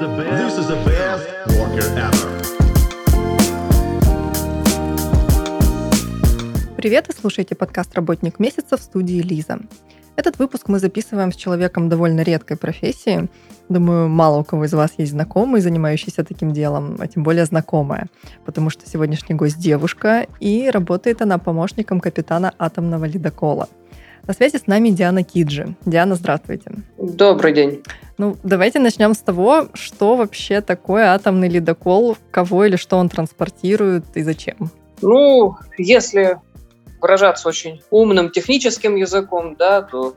This is the best worker ever. Привет, вы слушаете подкаст «Работник месяца» в студии Лиза. Этот выпуск мы записываем с человеком довольно редкой профессии. Думаю, мало у кого из вас есть знакомый, занимающийся таким делом, а тем более знакомая, потому что сегодняшний гость девушка, и работает она помощником капитана атомного ледокола. На связи с нами Диана Киджи. Диана, здравствуйте. Добрый день. Ну, давайте начнем с того, что вообще такое атомный ледокол, кого или что он транспортирует и зачем. Ну, если выражаться очень умным техническим языком, да, то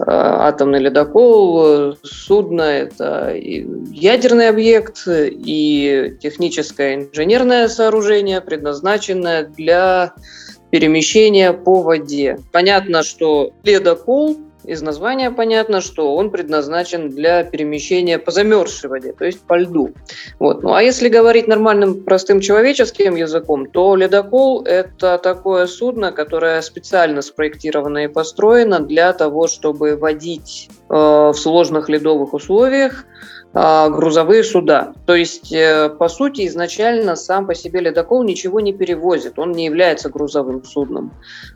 э, атомный ледокол, э, судно – это и ядерный объект и техническое инженерное сооружение, предназначенное для перемещения по воде. Понятно, что ледокол из названия понятно, что он предназначен для перемещения по замерзшей воде, то есть по льду. Вот. Ну а если говорить нормальным, простым человеческим языком, то ледокол – это такое судно, которое специально спроектировано и построено для того, чтобы водить э, в сложных ледовых условиях грузовые суда. То есть, э, по сути, изначально сам по себе ледокол ничего не перевозит, он не является грузовым судном.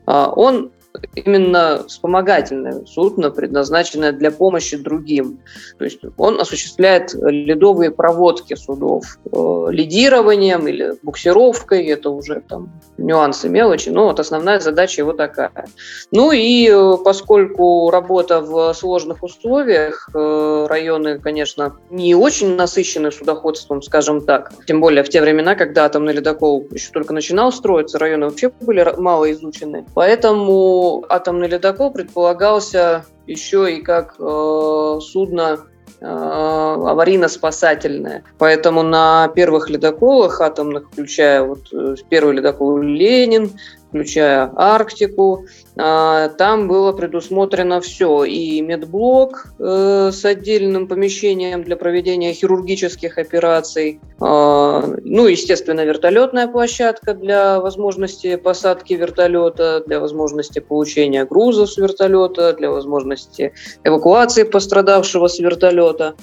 Э, он именно вспомогательное судно, предназначенное для помощи другим. То есть он осуществляет ледовые проводки судов э, лидированием или буксировкой, это уже там нюансы мелочи, но вот основная задача его такая. Ну и э, поскольку работа в сложных условиях, э, районы, конечно, не очень насыщены судоходством, скажем так, тем более в те времена, когда атомный ледокол еще только начинал строиться, районы вообще были мало изучены. Поэтому атомный ледокол предполагался еще и как э, судно э, аварийно-спасательное. Поэтому на первых ледоколах атомных, включая вот э, первый ледокол «Ленин», включая Арктику. А, там было предусмотрено все. И медблок э, с отдельным помещением для проведения хирургических операций. А, ну, естественно, вертолетная площадка для возможности посадки вертолета, для возможности получения грузов с вертолета, для возможности эвакуации пострадавшего с вертолета.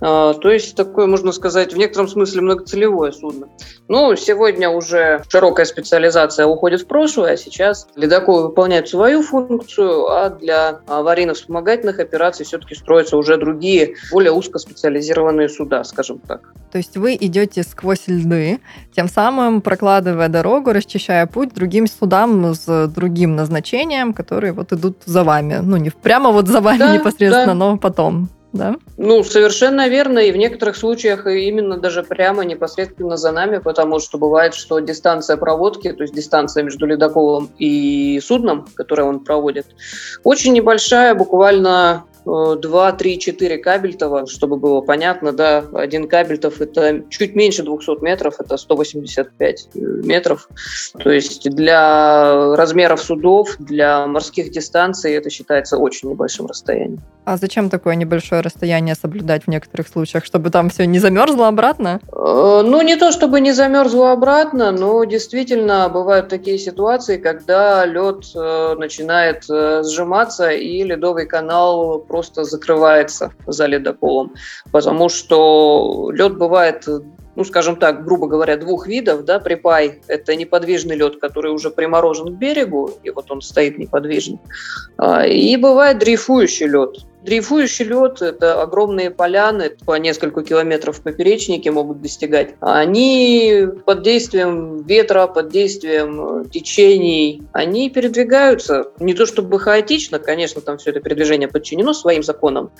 А, то есть такое, можно сказать, в некотором смысле многоцелевое судно. Ну, сегодня уже широкая специализация уходит в прошлое, а сейчас ледоколы выполняют свою функцию, а для аварийно-вспомогательных операций все-таки строятся уже другие, более узкоспециализированные суда, скажем так. То есть вы идете сквозь льды, тем самым прокладывая дорогу, расчищая путь другим судам с другим назначением, которые вот идут за вами. Ну, не прямо вот за вами да, непосредственно, да. но потом да? Ну, совершенно верно, и в некоторых случаях именно даже прямо непосредственно за нами, потому что бывает, что дистанция проводки, то есть дистанция между ледоколом и судном, которое он проводит, очень небольшая, буквально 2, 3, 4 кабельтова, чтобы было понятно, да, один кабельтов это чуть меньше 200 метров, это 185 э, метров. То есть для размеров судов, для морских дистанций это считается очень небольшим расстоянием. А зачем такое небольшое расстояние соблюдать в некоторых случаях, чтобы там все не замерзло обратно? Э, ну, не то чтобы не замерзло обратно, но действительно бывают такие ситуации, когда лед э, начинает сжиматься и ледовый канал просто закрывается за ледополом, потому что лед бывает ну, скажем так, грубо говоря, двух видов, да, припай – это неподвижный лед, который уже приморожен к берегу, и вот он стоит неподвижно, а, и бывает дрейфующий лед, Дрейфующий лед – это огромные поляны, по несколько километров в поперечнике могут достигать. Они под действием ветра, под действием э, течений, они передвигаются. Не то чтобы хаотично, конечно, там все это передвижение подчинено своим законам,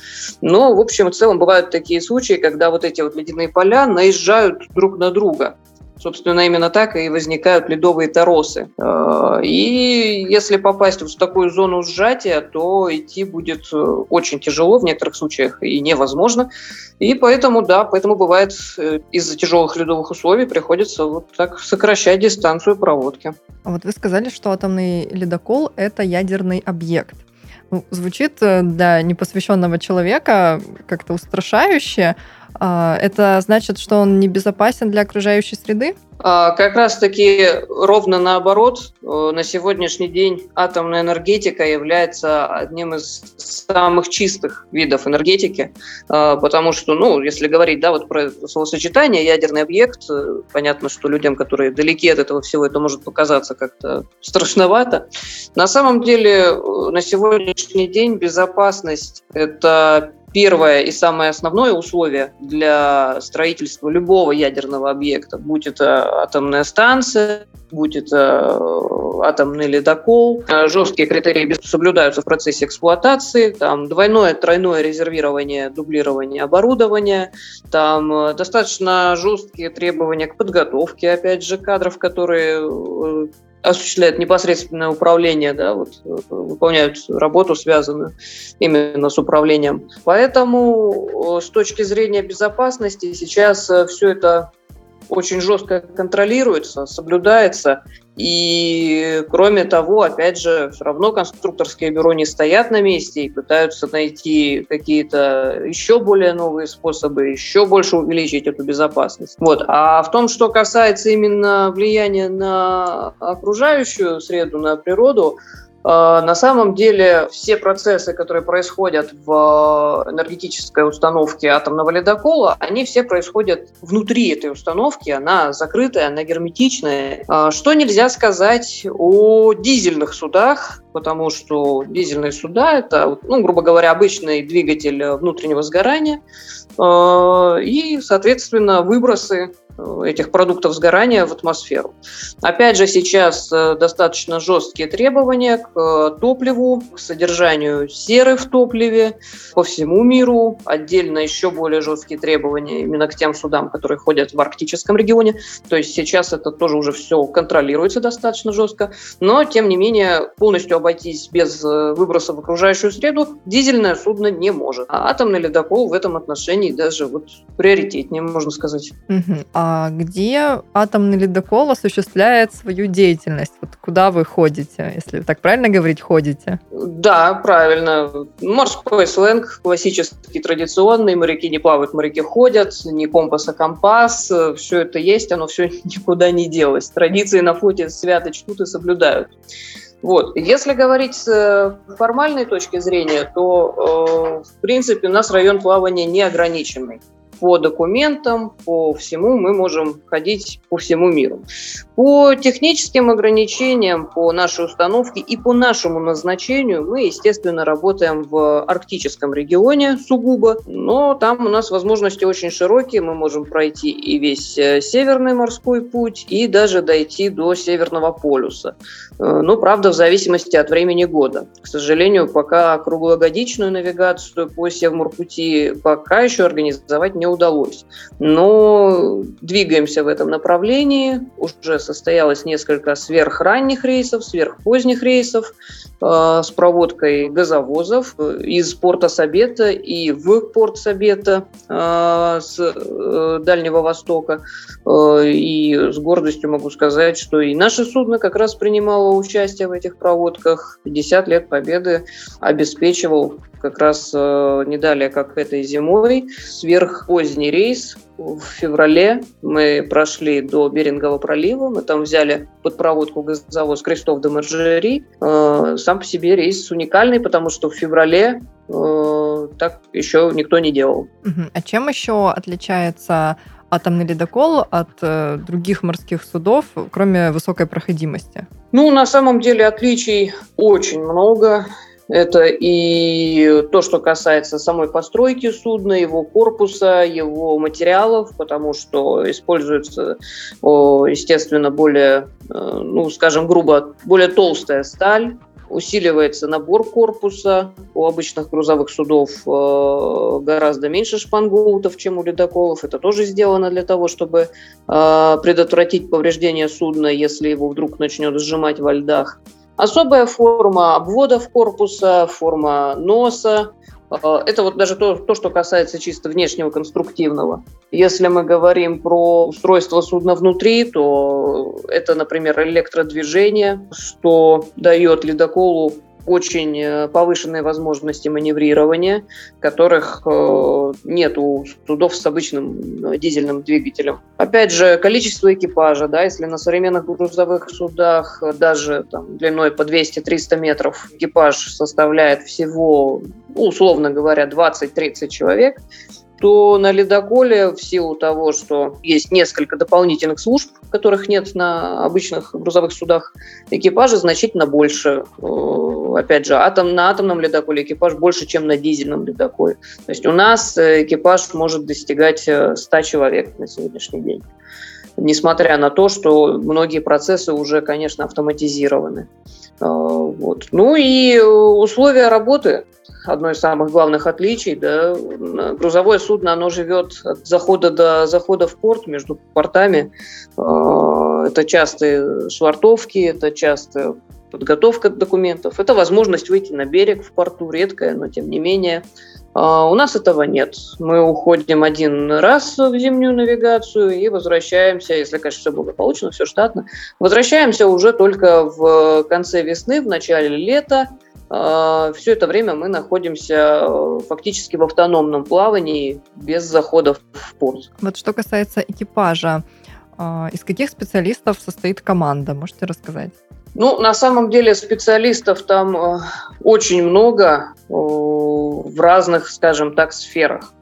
но, в общем и целом, бывают такие случаи, когда вот эти вот ледяные поля наезжают друг на друга. Собственно, именно так и возникают ледовые торосы. Э, и если попасть в такую зону сжатия, то идти будет э, очень тяжело в некоторых случаях и невозможно. И поэтому, да, поэтому бывает э, из-за тяжелых ледовых условий приходится вот так сокращать дистанцию проводки. А вот вы сказали, что атомный ледокол – это ядерный объект. Ну, звучит для непосвященного человека как-то устрашающе, это значит, что он небезопасен для окружающей среды? А, как раз-таки ровно наоборот. Э, на сегодняшний день атомная энергетика является одним из самых чистых видов энергетики, а, потому что, ну, если говорить, да, вот про словосочетание ядерный объект, э, понятно, что людям, которые далеки от этого всего, это может показаться как-то страшновато. На самом деле, э, на сегодняшний день безопасность – это первое и самое основное условие для строительства любого ядерного объекта, будь это атомная станция, будь это э, атомный ледокол. Э, жесткие критерии соблюдаются в процессе эксплуатации. Там двойное, тройное резервирование, дублирование оборудования. Там э, достаточно жесткие требования к подготовке, опять же, кадров, которые осуществляют непосредственное управление, да, вот, выполняют работу, связанную именно с управлением. Поэтому с точки зрения безопасности сейчас э, все это очень жестко контролируется, соблюдается. И кроме того, опять же, все равно конструкторские бюро не стоят на месте и пытаются найти какие-то еще более новые способы, еще больше увеличить эту безопасность. Вот. А в том, что касается именно влияния на окружающую среду, на природу, на самом деле все процессы, которые происходят в энергетической установке атомного ледокола, они все происходят внутри этой установки, она закрытая, она герметичная. А, что нельзя сказать о дизельных судах, потому что дизельные суда – это, ну, грубо говоря, обычный двигатель внутреннего сгорания, и, соответственно, выбросы Э, этих продуктов сгорания в атмосферу. Опять же, сейчас э, достаточно жесткие требования к э, топливу, к содержанию серы в топливе по всему миру. Отдельно еще более жесткие требования именно к тем судам, которые ходят в арктическом регионе. То есть сейчас это тоже уже все контролируется достаточно жестко. Но, тем не менее, полностью обойтись без выброса в окружающую среду дизельное судно не может. А атомный ледокол в этом отношении даже вот приоритетнее, можно сказать. Угу. А где атомный ледокол осуществляет свою деятельность? Вот куда вы ходите, если так правильно говорить, ходите? Да, правильно. Морской сленг, классический, традиционный. Моряки не плавают, моряки ходят. Не компас, а компас. Все это есть, оно все никуда не делось. Традиции на флоте свято чтут и соблюдают. Вот. Если говорить с формальной точки зрения, то, э, в принципе, у нас район плавания не ограниченный по документам, по всему мы можем ходить по всему миру. По техническим ограничениям, по нашей установке и по нашему назначению мы, естественно, работаем в арктическом регионе сугубо, но там у нас возможности очень широкие. Мы можем пройти и весь э, северный морской путь, и даже дойти до Северного полюса. Ну, правда, в зависимости от времени года. К сожалению, пока круглогодичную навигацию по Севморпути пока еще организовать не удалось. Но двигаемся в этом направлении. Уже состоялось несколько сверхранних рейсов, сверхпоздних рейсов э, с проводкой газовозов из порта Сабета и в порт Сабета э, с э, Дальнего Востока. Э, и с гордостью могу сказать, что и наше судно как раз принимало участие в этих проводках. 50 лет победы обеспечивал как раз э, не далее, как этой зимой. Сверхпоздний рейс в феврале мы прошли до Берингового пролива, мы там взяли под проводку газовоз Крестов до Маржери. Э, сам по себе рейс уникальный, потому что в феврале э, так еще никто не делал. А чем еще отличается атомный ледокол от э, других морских судов, кроме высокой проходимости? Ну, на самом деле отличий очень много. Это и то, что касается самой постройки судна, его корпуса, его материалов, потому что используется, естественно, более, э, ну, скажем грубо, более толстая сталь, усиливается набор корпуса. У обычных грузовых судов э, гораздо меньше шпангоутов, чем у ледоколов. Это тоже сделано для того, чтобы э, предотвратить повреждение судна, если его вдруг начнет сжимать во льдах. Особая форма обводов корпуса, форма носа. Э, это вот даже то, то, что касается чисто внешнего конструктивного. Если мы говорим про устройство судна внутри, то это, например, электродвижение, что дает ледоколу очень э, повышенные возможности маневрирования, которых э, нет у судов с обычным э, дизельным двигателем. Опять же, количество экипажа, да, если на современных грузовых судах даже там, длиной по 200-300 метров экипаж составляет всего, условно говоря, 20-30 человек, то на ледоколе в силу того, что есть несколько дополнительных служб, которых нет на обычных грузовых судах, экипажа значительно больше. Э, опять же, атом, на атомном ледоколе экипаж больше, чем на дизельном ледоколе. То есть у нас э, экипаж может достигать 100 э, человек на сегодняшний день. Несмотря на то, что многие процессы уже, конечно, автоматизированы. Вот. Ну и условия работы одно из самых главных отличий. Да. Грузовое судно, оно живет от захода до захода в порт, между портами. А, это частые швартовки, это часто подготовка документов, это возможность выйти на берег в порту, редкая, но тем не менее. А, у нас этого нет. Мы уходим один раз в зимнюю навигацию и возвращаемся, если, конечно, все благополучно, все штатно, возвращаемся уже только в конце весны, в начале лета, а, все это время мы находимся э, фактически в автономном плавании без заходов в порт. Вот что касается экипажа, а, из каких специалистов состоит команда? Можете рассказать? Ну, на самом деле специалистов там э, очень много э, в разных, скажем так, сферах.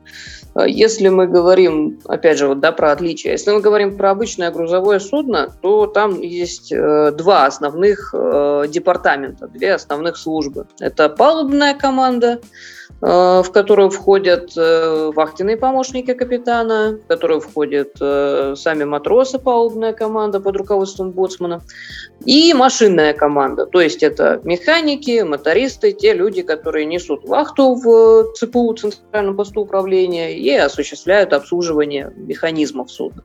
А если мы говорим, опять же, вот, да, про отличия, если мы говорим про обычное грузовое судно, то там есть э, два основных э, департамента, две основных службы. Это палубная команда, Э, в которую входят э, вахтенные помощники капитана, в которую входят э, сами матросы, палубная команда под руководством боцмана, и машинная команда. То есть это механики, мотористы, те люди, которые несут вахту в ЦПУ, Центральном посту управления, и осуществляют обслуживание механизмов судна.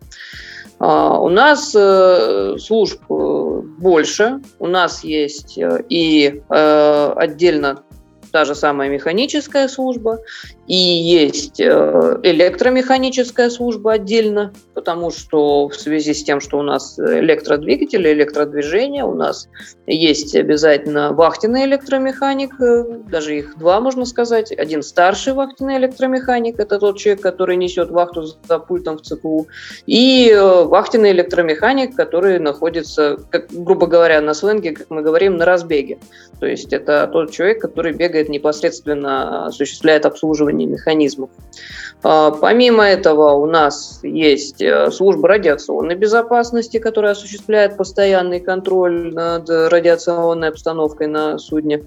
А, у нас служб больше, у нас есть и отдельно та же самая механическая служба, и есть э, электромеханическая служба отдельно, потому что в связи с тем, что у нас электродвигатели, электродвижение, у нас есть обязательно вахтенный электромеханик, э, даже их два, можно сказать. Один старший вахтенный электромеханик, это тот человек, который несет вахту за пультом в ЦПУ, и э, вахтенный электромеханик, который находится, как, грубо говоря, на сленге, как мы говорим, на разбеге. То есть это тот человек, который бегает непосредственно, осуществляет обслуживание механизмов. А, помимо этого у нас есть э, служба радиационной безопасности, которая осуществляет постоянный контроль над радиационной обстановкой на судне.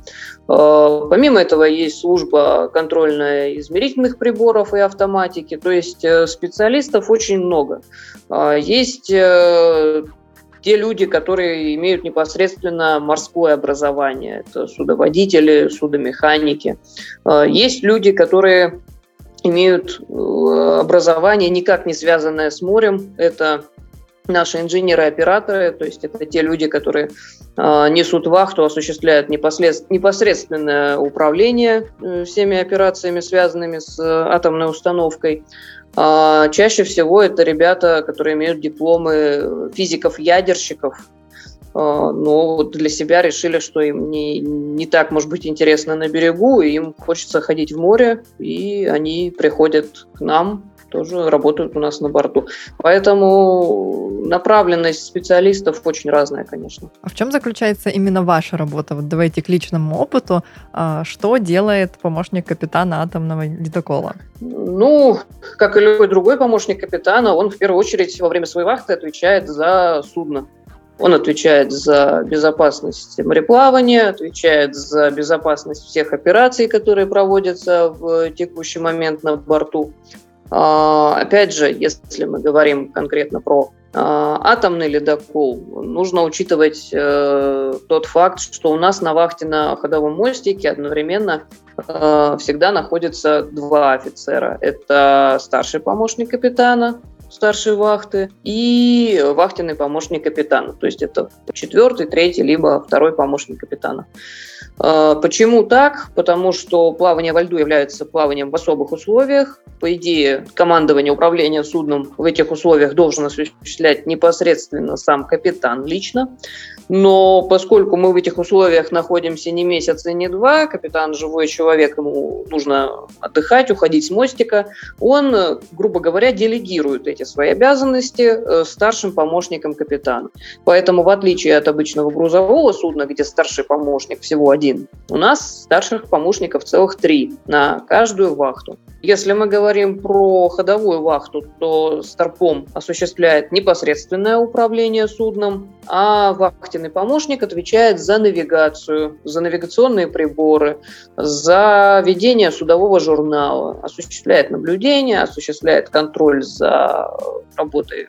А, помимо этого есть служба контрольно-измерительных приборов и автоматики. То есть э, специалистов очень много. А, есть э, те люди, которые имеют непосредственно морское образование. Это судоводители, судомеханики. А, есть люди, которые имеют э, образование, никак не связанное с морем. Это наши инженеры-операторы, то есть это те люди, которые э, несут вахту, осуществляют непосредственно, непосредственное управление э, всеми операциями, связанными с э, атомной установкой. А, чаще всего это ребята, которые имеют дипломы физиков-ядерщиков, а, но для себя решили, что им не, не так, может быть, интересно на берегу, и им хочется ходить в море, и они приходят к нам тоже работают у нас на борту. Поэтому направленность специалистов очень разная, конечно. А в чем заключается именно ваша работа? Вот давайте к личному опыту. А, что делает помощник капитана атомного ледокола? Ну, как и любой другой помощник капитана, он в первую очередь во время своей вахты отвечает за судно. Он отвечает за безопасность мореплавания, отвечает за безопасность всех операций, которые проводятся в текущий момент на борту. А, опять же, если мы говорим конкретно про а, атомный ледокол, нужно учитывать э, тот факт, что у нас на вахте на ходовом мостике одновременно э, всегда находятся два офицера. Это старший помощник капитана, старшей вахты, и вахтенный помощник капитана. То есть это четвертый, третий, либо второй помощник капитана. А, почему так? Потому что плавание во льду является плаванием в особых условиях. По идее, командование управления судном в этих условиях должен осуществлять непосредственно сам капитан лично. Но поскольку мы в этих условиях находимся не месяц и не два, капитан живой человек, ему нужно отдыхать, уходить с мостика, он, грубо говоря, делегирует эти свои обязанности э, старшим помощникам капитана. Поэтому, в отличие от обычного грузового судна, где старший помощник всего один, у нас старших помощников целых три на каждую вахту. Если мы говорим про ходовую вахту, то Старпом осуществляет непосредственное управление судном, а вахтенный помощник отвечает за навигацию, за навигационные приборы, за ведение судового журнала, осуществляет наблюдение, осуществляет контроль за работой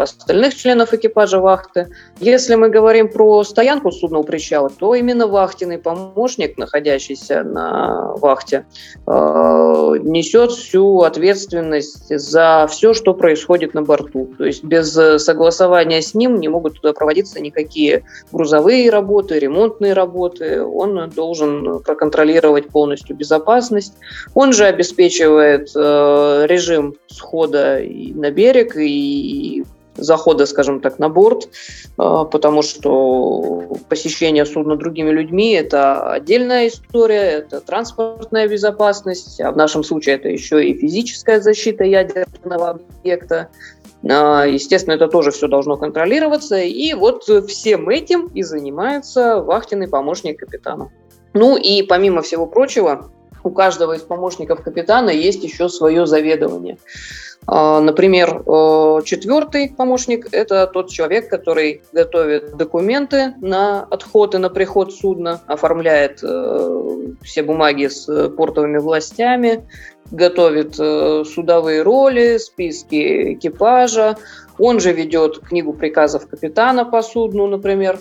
остальных членов экипажа вахты. Если мы говорим про стоянку судна у причала, то именно вахтенный помощник, находящийся на вахте, э, несет всю ответственность за все, что происходит на борту. То есть без согласования с ним не могут туда проводиться никакие грузовые работы, ремонтные работы. Он должен проконтролировать полностью безопасность. Он же обеспечивает э, режим схода на берег и захода, скажем так, на борт, а, потому что посещение судна другими людьми – это отдельная история, это транспортная безопасность, а в нашем случае это еще и физическая защита ядерного объекта. А, естественно, это тоже все должно контролироваться, и вот всем этим и занимается вахтенный помощник капитана. Ну и помимо всего прочего, у каждого из помощников капитана есть еще свое заведование. А, например, э, четвертый помощник – это тот человек, который готовит документы на отход и на приход судна, оформляет э, все бумаги с портовыми властями, готовит э, судовые роли, списки экипажа. Он же ведет книгу приказов капитана по судну, например.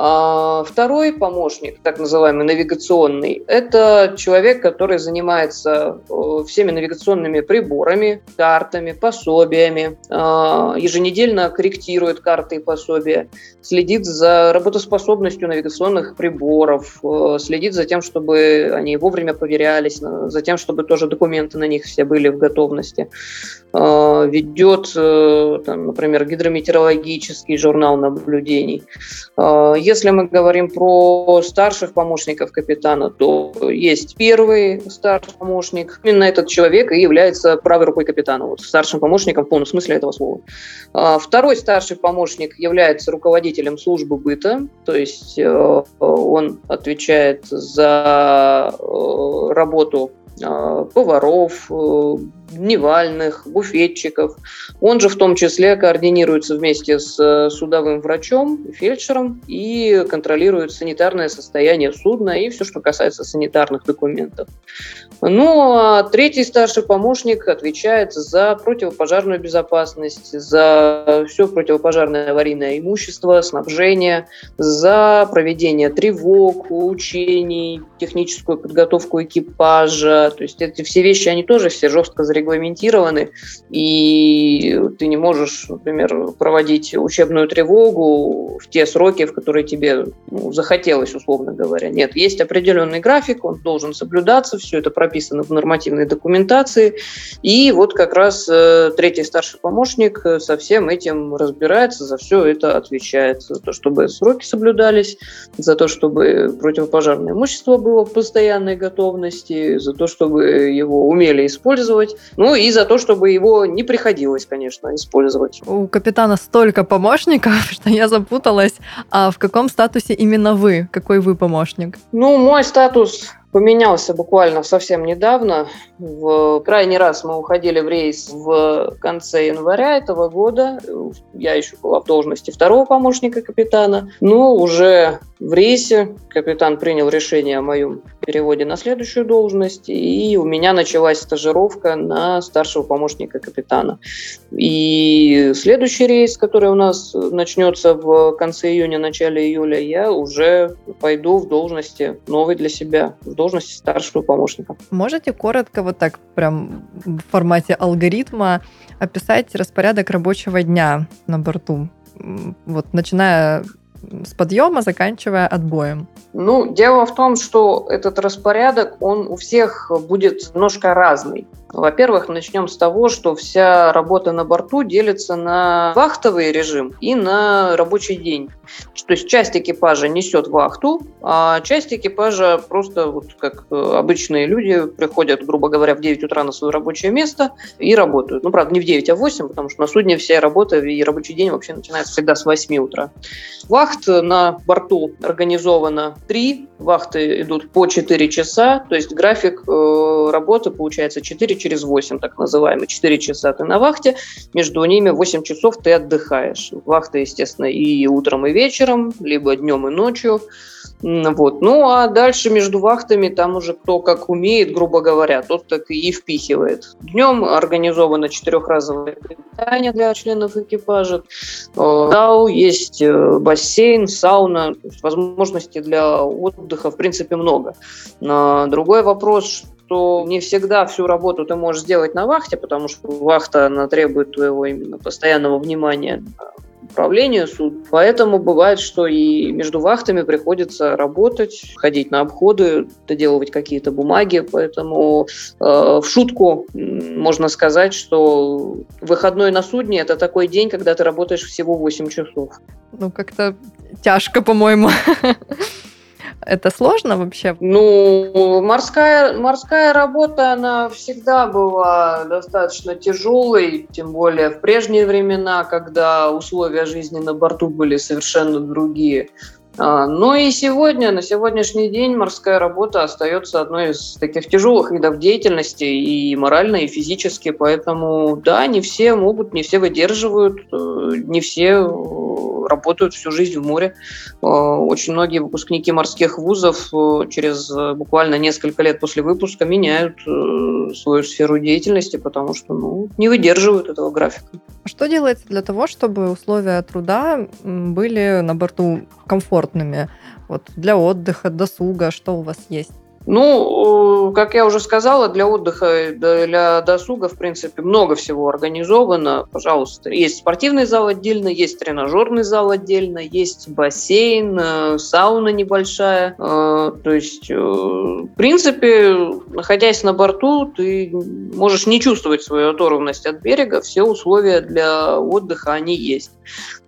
А второй помощник, так называемый навигационный, это человек, который занимается э, всеми навигационными приборами, картами, пособиями, а, еженедельно корректирует карты и пособия, следит за работоспособностью навигационных приборов, э, следит за тем, чтобы они вовремя проверялись, за тем, чтобы тоже документы на них все были в готовности. А, ведет, э, там, например, гидрометеорологический журнал наблюдений если мы говорим про старших помощников капитана, то есть первый старший помощник. Именно этот человек и является правой рукой капитана, вот старшим помощником в полном смысле этого слова. А, второй старший помощник является руководителем службы быта, то есть э, он отвечает за э, работу а, поваров, э, дневальных, буфетчиков. Он же в том числе координируется вместе с э, судовым врачом, фельдшером и контролирует санитарное состояние судна и все, что касается санитарных документов. Ну, а третий старший помощник отвечает за противопожарную безопасность, за все противопожарное аварийное имущество, снабжение, за проведение тревог, учений, техническую подготовку экипажа. То есть эти все вещи, они тоже все жестко зарегламентированы, и ты не можешь, например, проводить учебную тревогу в те сроки, в которые тебе ну, захотелось, условно говоря. Нет, есть определенный график, он должен соблюдаться, все это прописано в нормативной документации. И вот как раз э, третий старший помощник э, со всем этим разбирается, за все это отвечает. За то, чтобы сроки соблюдались, за то, чтобы противопожарное имущество было в постоянной готовности, за то, чтобы его умели использовать, ну и за то, чтобы его не приходилось, конечно, использовать. У капитана столько помощников, что я запуталась. А в каком статусе именно вы? Какой вы помощник? Ну, мой статус поменялся буквально совсем недавно. В крайний раз мы уходили в рейс в конце января этого года. Я еще была в должности второго помощника капитана. Но уже в рейсе капитан принял решение о моем переводе на следующую должность, и у меня началась стажировка на старшего помощника капитана. И следующий рейс, который у нас начнется в конце июня, начале июля, я уже пойду в должности новой для себя, в должности старшего помощника. Можете коротко вот так прям в формате алгоритма описать распорядок рабочего дня на борту? Вот начиная с подъема, заканчивая отбоем? Ну, дело в том, что этот распорядок, он у всех будет немножко разный. Во-первых, начнем с того, что вся работа на борту делится на вахтовый режим и на рабочий день. То есть часть экипажа несет вахту, а часть экипажа просто, вот как обычные люди, приходят, грубо говоря, в 9 утра на свое рабочее место и работают. Ну, правда, не в 9, а в 8, потому что на судне вся работа и рабочий день вообще начинается всегда с 8 утра. Вахт на борту организовано 3, вахты идут по 4 часа, то есть график э, работы получается 4 через 8, так называемый. 4 часа ты на вахте, между ними 8 часов ты отдыхаешь. Вахта, естественно, и утром, и вечером, либо днем и ночью. Вот. Ну, а дальше между вахтами там уже кто как умеет, грубо говоря, тот так и впихивает. Днем организовано четырехразовое питание для членов экипажа. Зал, есть э, бассейн, сауна, возможностей для отдыха в принципе много. Но другой вопрос, что не всегда всю работу ты можешь сделать на вахте, потому что вахта она требует твоего именно постоянного внимания управлению суд. Поэтому бывает, что и между вахтами приходится работать, ходить на обходы, доделывать какие-то бумаги. Поэтому э, в шутку можно сказать, что выходной на судне – это такой день, когда ты работаешь всего 8 часов. Ну, как-то тяжко, по-моему. Это сложно вообще? Ну, морская, морская работа, она всегда была достаточно тяжелой, тем более в прежние времена, когда условия жизни на борту были совершенно другие. А, но и сегодня, на сегодняшний день морская работа остается одной из таких тяжелых видов деятельности и морально, и физически. Поэтому, да, не все могут, не все выдерживают, э, не все работают всю жизнь в море. Э, очень многие выпускники морских вузов э, через э, буквально несколько лет после выпуска меняют свою сферу деятельности, потому что ну, не выдерживают этого графика. Что делается для того, чтобы условия труда были на борту комфортными? Вот для отдыха, досуга, что у вас есть? Ну, как я уже сказала, для отдыха, для досуга, в принципе, много всего организовано. Пожалуйста, есть спортивный зал отдельно, есть тренажерный зал отдельно, есть бассейн, э, сауна небольшая. Э, то есть, э, в принципе, находясь на борту, ты можешь не чувствовать свою оторванность от берега. Все условия для отдыха, они есть.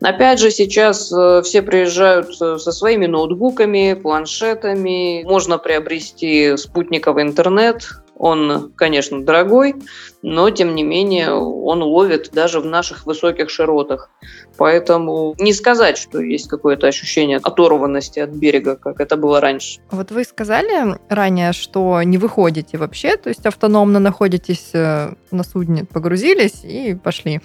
Опять же, сейчас все приезжают со своими ноутбуками, планшетами. Можно приобрести спутниковый интернет, он, конечно, дорогой, но, тем не менее, он ловит даже в наших высоких широтах. Поэтому не сказать, что есть какое-то ощущение оторванности от берега, как это было раньше. Вот вы сказали ранее, что не выходите вообще, то есть автономно находитесь э, на судне, погрузились и пошли.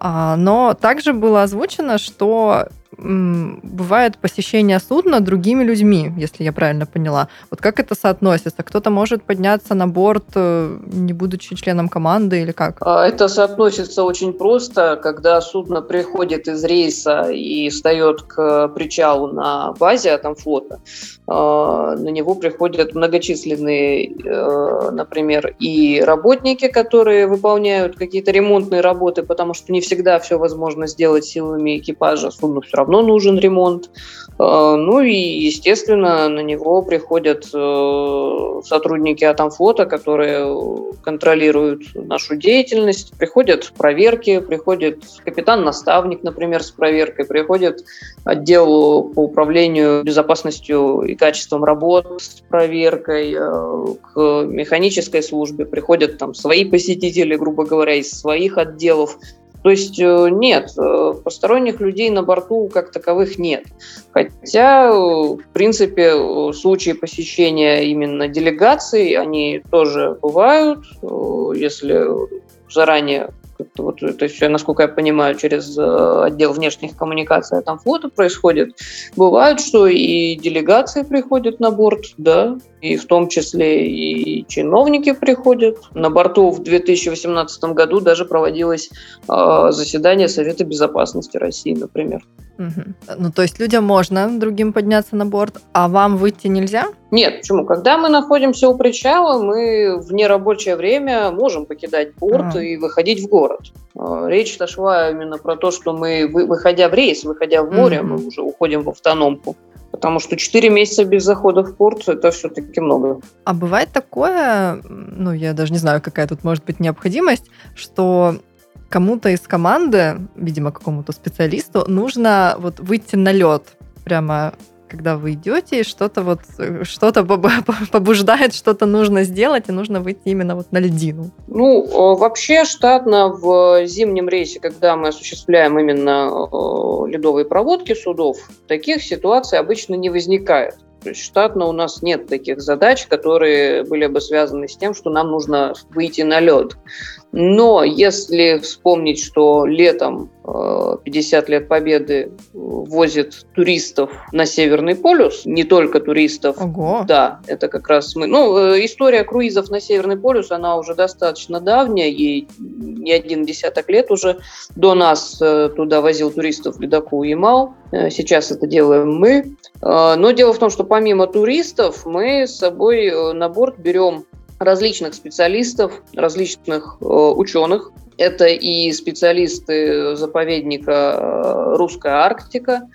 А, но также было озвучено, что бывает посещение судна другими людьми, если я правильно поняла. Вот как это соотносится? Кто-то может подняться на борт, э, не будучи членом команды, или как? А, это соотносится очень просто, когда судно приходит из рейса и встает к причалу на базе а там флота. А, на него приходят многочисленные, э, например, и работники, которые выполняют какие-то ремонтные работы, потому что не всегда все возможно сделать силами экипажа, судну все равно нужен ремонт. А, ну и, естественно, на него приходят э, сотрудники Атомфлота, которые контролируют нашу деятельность, приходят проверки, приходит капитан-наставник, например, с проверкой, приходит отдел по управлению безопасностью и качеством работ с проверкой, э, к механической службе приходят там свои посетители, грубо говоря, из своих отделов. То есть э, нет, э, посторонних людей на борту как таковых нет. Хотя, в принципе, случаи посещения именно делегаций, они тоже бывают, если заранее вот, то есть, насколько я понимаю, через э, отдел внешних коммуникаций, там флота происходит. Бывает, что и делегации приходят на борт, да, и в том числе и чиновники приходят. На борту в 2018 году даже проводилось э, заседание Совета Безопасности России, например. Угу. Ну, то есть людям можно другим подняться на борт, а вам выйти нельзя? Нет, почему? Когда мы находимся у причала, мы в нерабочее время можем покидать порт а. и выходить в город. А, речь шла именно про то, что мы, выходя в рейс, выходя в море, угу. мы уже уходим в автономку. Потому что 4 месяца без захода в порт это все-таки много. А бывает такое, ну, я даже не знаю, какая тут может быть необходимость, что кому-то из команды, видимо, какому-то специалисту, нужно вот выйти на лед прямо когда вы идете, что-то вот что-то побуждает, что-то нужно сделать, и нужно выйти именно вот на льдину. Ну, э, вообще штатно в зимнем рейсе, когда мы осуществляем именно э, ледовые проводки судов, таких ситуаций обычно не возникает. То есть штатно у нас нет таких задач, которые были бы связаны с тем, что нам нужно выйти на лед. Но если вспомнить, что летом 50 э, лет Победы возит туристов на Северный полюс, не только туристов. Ого. Да, это как раз мы. Ну, э, история круизов на Северный полюс, она уже достаточно давняя, ей не один десяток лет уже. До нас э, туда возил туристов ледокол Ямал. Сейчас это делаем мы. Но дело в том, что помимо туристов мы с собой на борт берем различных специалистов, различных э, ученых. Это и специалисты заповедника э, «Русская Арктика»,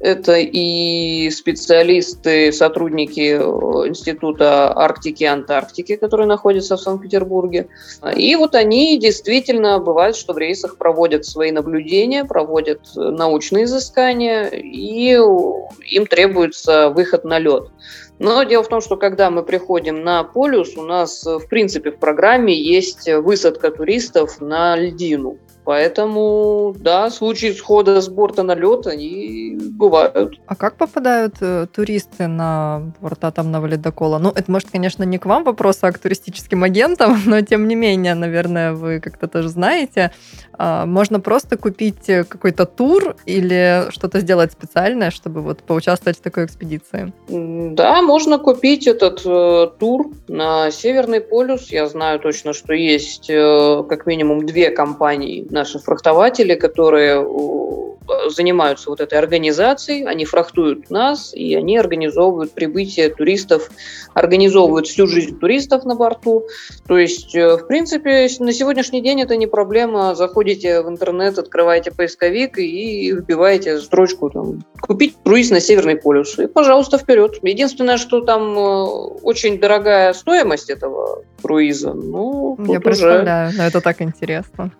это и специалисты, сотрудники э, Института Арктики и Антарктики, который находится в Санкт-Петербурге. И вот они действительно, бывает, что в рейсах проводят свои наблюдения, проводят научные изыскания, и им требуется выход на лед. Но дело в том, что когда мы приходим на полюс, у нас в принципе в программе есть высадка туристов на льдину. Поэтому, да, случаи схода с борта на лед, они бывают. А как попадают э, туристы на борта там на ледокола? Ну, это, может, конечно, не к вам вопрос, а к туристическим агентам, но, тем не менее, наверное, вы как-то тоже знаете. А, можно просто купить какой-то тур или что-то сделать специальное, чтобы вот поучаствовать в такой экспедиции? Да, можно купить этот э, тур на Северный полюс. Я знаю точно, что есть э, как минимум две компании наши фрахтователи, которые занимаются вот этой организацией, они фрахтуют нас, и они организовывают прибытие туристов, организовывают всю жизнь туристов на борту. То есть, э, в принципе, на сегодняшний день это не проблема. Заходите в интернет, открываете поисковик и вбиваете строчку там, «Купить круиз на Северный полюс». И, пожалуйста, вперед. Единственное, что там э, очень дорогая стоимость этого круиза. Ну, Я представляю, уже... но это так интересно.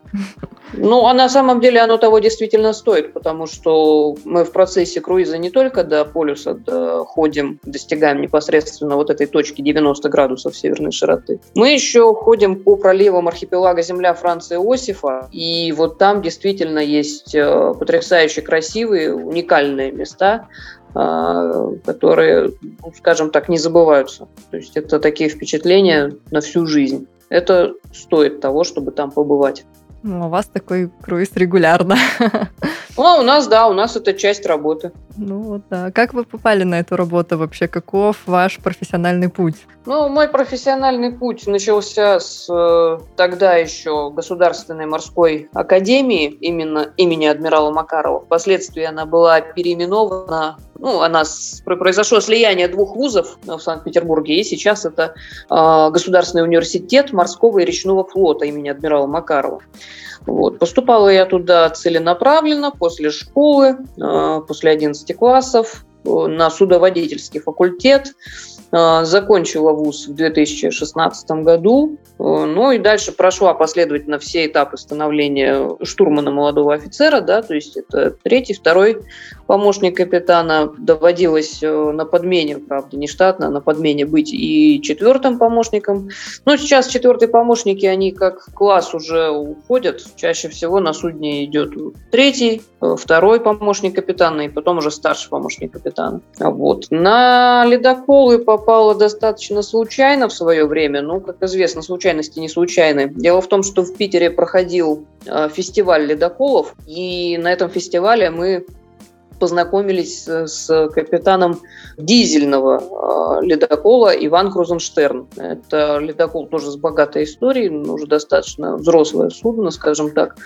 Ну, а на самом деле оно того действительно стоит, потому что мы в процессе круиза не только до полюса доходим, достигаем непосредственно вот этой точки 90 градусов северной широты. Мы еще ходим по проливам архипелага Земля Франции Иосифа, и вот там действительно есть э, потрясающе красивые, уникальные места, которые, ну, скажем так, не забываются. То есть это такие впечатления на всю жизнь. Это стоит того, чтобы там побывать. Ну, у вас такой круиз регулярно. Ну, а у нас, да, у нас это часть работы. Ну вот, да. Как вы попали на эту работу вообще? Каков ваш профессиональный путь? Ну, мой профессиональный путь начался с э, тогда еще Государственной морской академии, именно имени адмирала Макарова. Впоследствии она была переименована ну, она с, произошло слияние двух вузов в Санкт-Петербурге, и сейчас это э, Государственный университет морского и речного флота имени адмирала Макарова. Вот. Поступала я туда целенаправленно, после школы, э, после 11 классов, э, на судоводительский факультет. Э, закончила вуз в 2016 году. Ну и дальше прошла последовательно все этапы становления штурмана молодого офицера, да, то есть это третий, второй помощник капитана. Доводилось на подмене, правда, не штатно, а на подмене быть и четвертым помощником. Но сейчас четвертые помощники, они как класс уже уходят. Чаще всего на судне идет третий, второй помощник капитана и потом уже старший помощник капитана. Вот. На ледоколы по попала достаточно случайно в свое время. Ну, как известно, случайности не случайны. Дело в том, что в Питере проходил э, фестиваль ледоколов, и на этом фестивале мы познакомились с капитаном дизельного э, ледокола Иван Крузенштерн. Это ледокол тоже с богатой историей, уже достаточно взрослое судно, скажем так.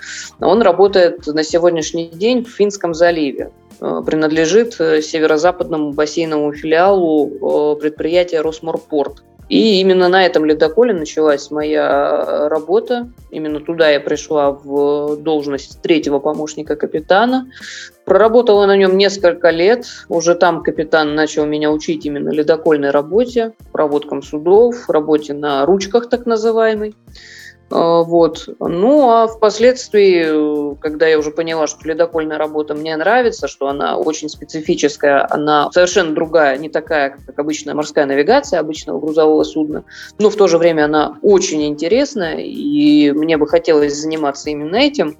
Он работает на сегодняшний день в Финском заливе э, принадлежит э, северо-западному бассейновому филиалу предприятия «Росморпорт». И именно на этом ледоколе началась моя работа. Именно туда я пришла в должность третьего помощника капитана. Проработала на нем несколько лет. Уже там капитан начал меня учить именно ледокольной работе, проводкам судов, работе на ручках так называемой. А, вот. Ну, а впоследствии, когда я уже поняла, что ледокольная работа мне нравится, что она очень специфическая, она совершенно другая, не такая, как обычная морская навигация обычного грузового судна, но в то же время она очень интересная, и мне бы хотелось заниматься именно этим.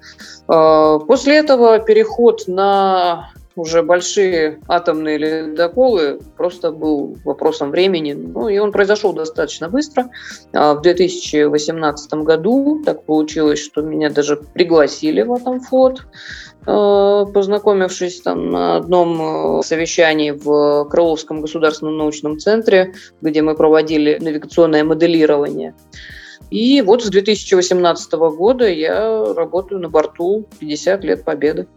А, после этого переход на уже большие атомные ледоколы просто был вопросом времени. Ну, и он произошел достаточно быстро. А в 2018 году так получилось, что меня даже пригласили в Атомфлот, а, познакомившись там на одном э, совещании в Крыловском государственном научном центре, где мы проводили навигационное моделирование. И вот с 2018 года я работаю на борту 50 лет Победы.